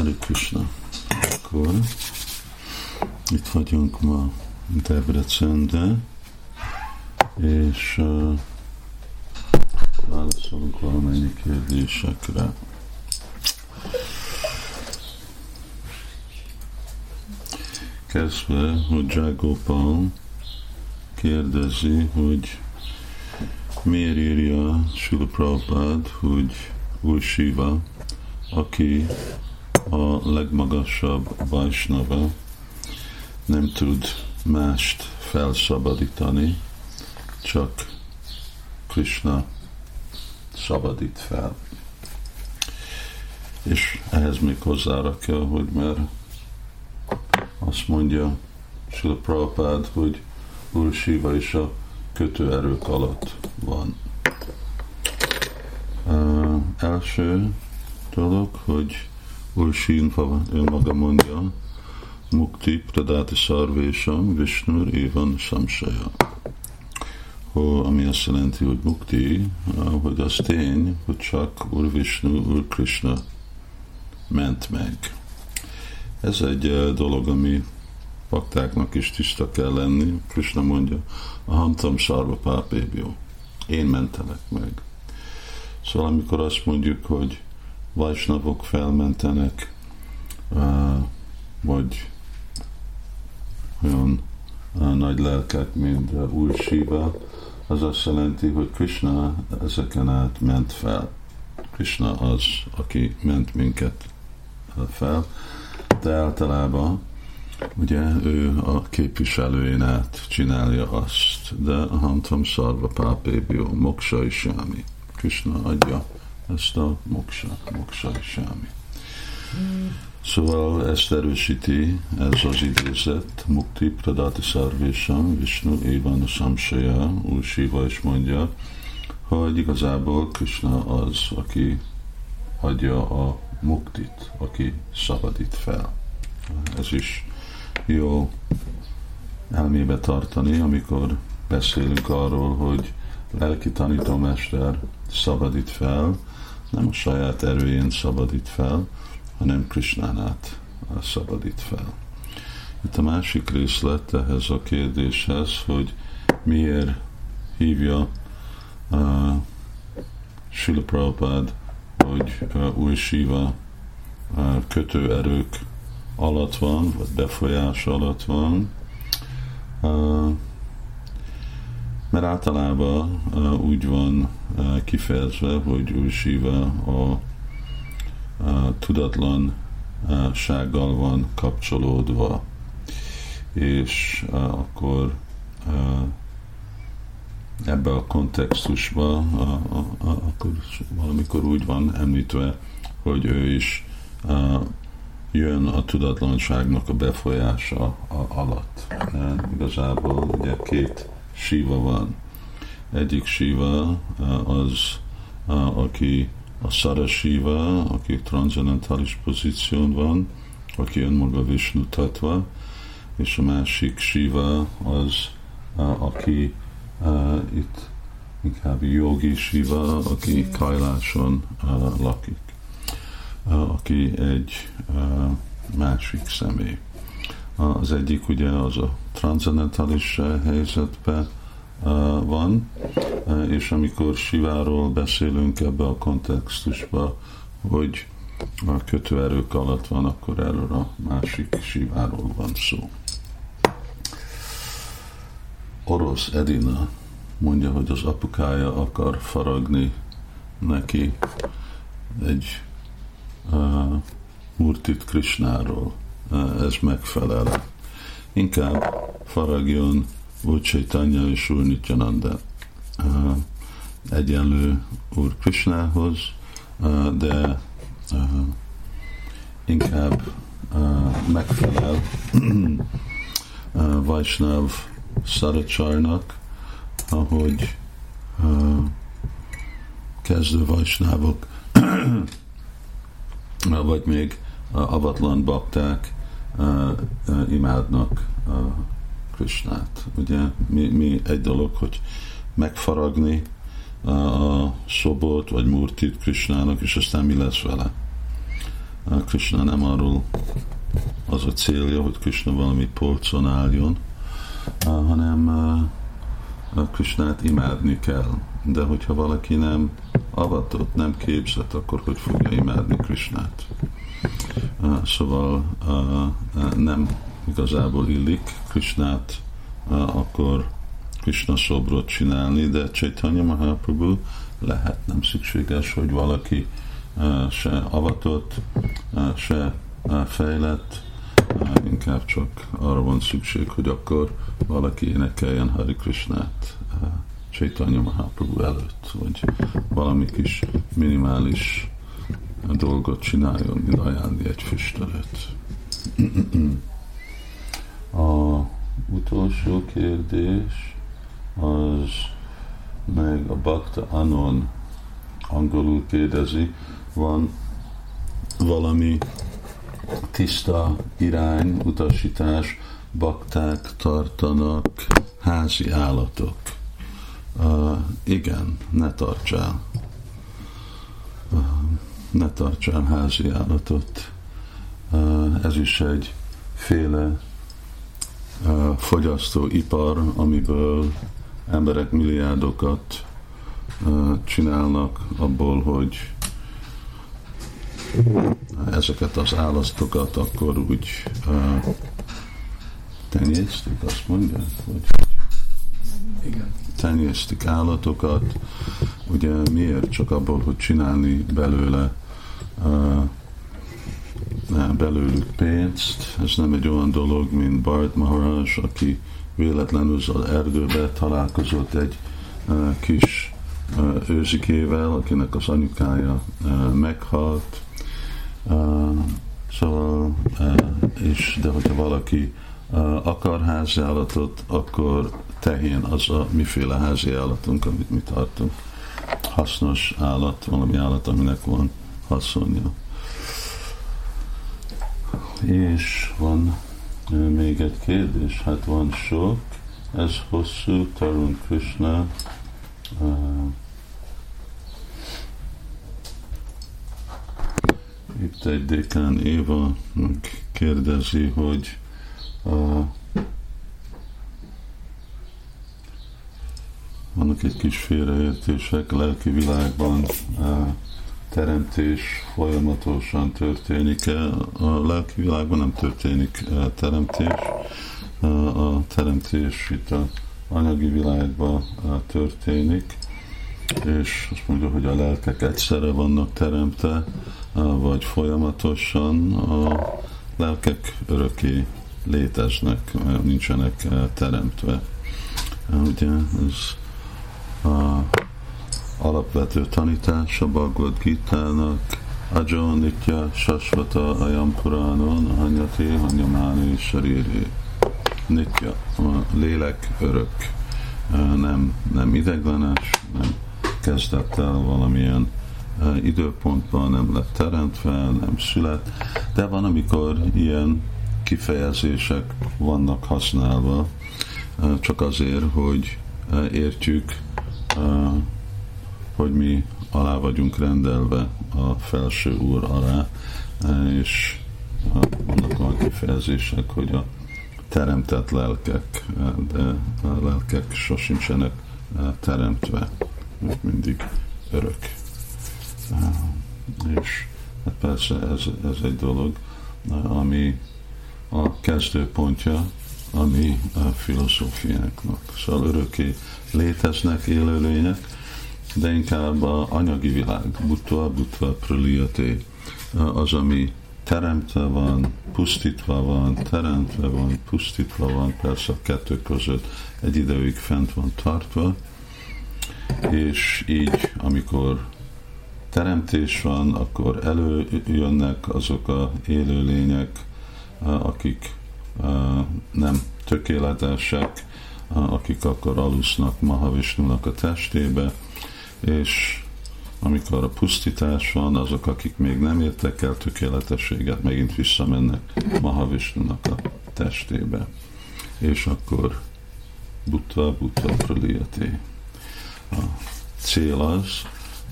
Hare Krishna. Akkor itt vagyunk ma Debrecenbe, és uh, válaszolunk valamennyi kérdésekre. Kezdve, hogy Jagopal kérdezi, hogy miért írja Sula Prabhupád, hogy új Shiva, aki a legmagasabb Vajsnava nem tud mást felszabadítani, csak Krishna szabadít fel. És ehhez még hozzárakja, hogy mert azt mondja Sila Prabhupád, hogy Úr is a kötőerők alatt van. Uh, első dolog, hogy Úr Sínfa önmaga mondja, Mukti Pradati Sarvésam Vishnur Évan Samsaya. Ami azt jelenti, hogy Mukti, hogy az tény, hogy csak Úr Vishnu, Úr Krishna ment meg. Ez egy dolog, ami paktáknak is tiszta kell lenni. Krishna mondja, a hantam sarva pápébjó. Én mentelek meg. Szóval amikor azt mondjuk, hogy vajsnavok felmentenek, vagy olyan nagy lelkek, mint Úr Shiva, az azt jelenti, hogy Krishna ezeken át ment fel. Krishna az, aki ment minket fel, de általában ugye ő a képviselőjén át csinálja azt, de a hantam szarva pápébió, moksa is. Krishna adja ezt a moksa, moksa semmi. Szóval ezt erősíti ez az idézet, Mukti Pradati Sarvésam, Vishnu Évan Samsaya, Úr is mondja, hogy igazából Krishna az, aki adja a muktit, aki szabadít fel. Ez is jó elmébe tartani, amikor beszélünk arról, hogy lelki tanítómester szabadít fel, nem a saját erőjén szabadít fel, hanem Krishnánát szabadít fel. Itt a másik részlet ehhez a kérdéshez, hogy miért hívja uh, Srila Prabhupád, hogy uh, új Shiva uh, kötőerők alatt van, vagy befolyás alatt van, uh, mert általában uh, úgy van kifejezve, hogy Úr Shiva a tudatlansággal van kapcsolódva, és akkor ebbe a kontextusba akkor valamikor úgy van említve, hogy ő is jön a tudatlanságnak a befolyása alatt. Igazából ugye két síva van. Egyik síva az, aki a Sara Shiva, aki transzendentális pozíción van, aki önmaga Vishnu tatva, és a másik Shiva az, aki uh, itt inkább jogi Shiva, aki Kajláson uh, lakik, aki egy másik személy. Az egyik ugye az a transzendentális helyzetben van, és amikor Siváról beszélünk ebbe a kontextusba, hogy a kötőerők alatt van, akkor erről a másik Siváról van szó. Orosz Edina mondja, hogy az apukája akar faragni neki egy uh, Murtit Krisnáról. Uh, ez megfelel. Inkább faragjon Úr Chaitanya és Úr Nityananda. Egyenlő Úr Krishnához, de inkább megfelel Vaishnav Saracharnak, ahogy kezdő Vaishnávok, vagy még avatlan bakták imádnak Krisnát. Ugye mi, mi egy dolog, hogy megfaragni a szobot vagy murtit Krisnának, és aztán mi lesz vele. Krishna nem arról az a célja, hogy Krishna valami polcon álljon, hanem Krishnát imádni kell. De hogyha valaki nem avatott, nem képzett, akkor hogy fogja imádni Krishnát? Szóval nem igazából illik Krishnát, akkor Krishna szobrot csinálni, de Chaitanya Mahaprabhu lehet, nem szükséges, hogy valaki se avatott, se fejlett, inkább csak arra van szükség, hogy akkor valaki énekeljen Hari Krishnát Chaitanya Mahaprabhu előtt, vagy valami kis minimális dolgot csináljon, mint ajánlni egy füstölet. A utolsó kérdés az meg a Bakta Anon angolul kérdezi, van valami tiszta irány, utasítás, bakták tartanak házi állatok. Uh, igen, ne tartsál. Uh, ne tartsál házi állatot. Uh, ez is egy féle uh, fogyasztóipar, amiből emberek milliárdokat csinálnak abból, hogy ezeket az állatokat akkor úgy uh, tenyésztik, azt mondja? Hogy, Igen. Tenyésztik állatokat, ugye miért? Csak abból, hogy csinálni belőle uh, belőlük pénzt. Ez nem egy olyan dolog, mint Bart Maharaj, aki véletlenül az erdőbe találkozott egy uh, kis uh, őzikével, akinek az anyukája uh, meghalt, Szóval, és, de hogyha valaki akar házi állatot, akkor tehén az a miféle házi állatunk, amit mi tartunk. Hasznos állat, valami állat, aminek van haszonja. És van még egy kérdés, hát van sok, ez hosszú, Tarun Krishna, Itt egy Dékán Éva kérdezi, hogy a, vannak egy kis félreértések, lelki világban teremtés folyamatosan történik-e? A lelki világban nem történik teremtés, a teremtés itt a anyagi világban történik, és azt mondja, hogy a lelkek egyszerre vannak teremte, vagy folyamatosan a lelkek örökké léteznek, nincsenek teremtve. Ugye ez a alapvető tanítás a Bhagavad Gita-nak, Ajo Nitya Sasvata Ayam Puranon Hanyati Hanyamáni Sariri Nitya, a lélek örök, nem, nem ideglenes, nem kezdett el valamilyen időpontban nem lett teremtve, nem szület, de van, amikor ilyen kifejezések vannak használva, csak azért, hogy értjük, hogy mi alá vagyunk rendelve a felső úr alá, és vannak olyan kifejezések, hogy a teremtett lelkek, de a lelkek sosincsenek teremtve, mert mindig örök. És hát persze ez, ez egy dolog, ami a kezdőpontja a mi a filozófiánknak. Szóval örökké léteznek élőlények, de inkább a anyagi világ, butva, butva, praliate, az, ami teremtve van, pusztítva van, teremtve van, pusztítva van, persze a kettő között egy ideig fent van tartva, és így, amikor teremtés van, akkor előjönnek azok a élőlények, akik nem tökéletesek, akik akkor alusznak Mahavisnunak a testébe, és amikor a pusztítás van, azok, akik még nem értek el tökéletességet, megint visszamennek Mahavisnunak a testébe. És akkor Buddha, Buddha Praliyati. A cél az,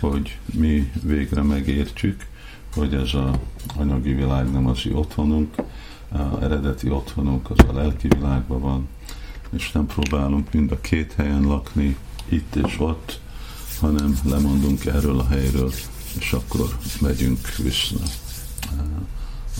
hogy mi végre megértjük, hogy ez a anyagi világ nem az otthonunk, a eredeti otthonunk az a lelki világban van, és nem próbálunk mind a két helyen lakni, itt és ott, hanem lemondunk erről a helyről, és akkor megyünk vissza.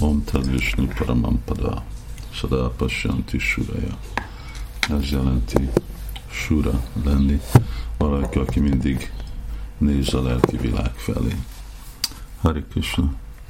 Om Tad Vishnu Paramampada Sada Pasyanti Suraya. Ez jelenti Sura lenni, valaki, aki mindig néz a lelki világ felé. Hari Krishna.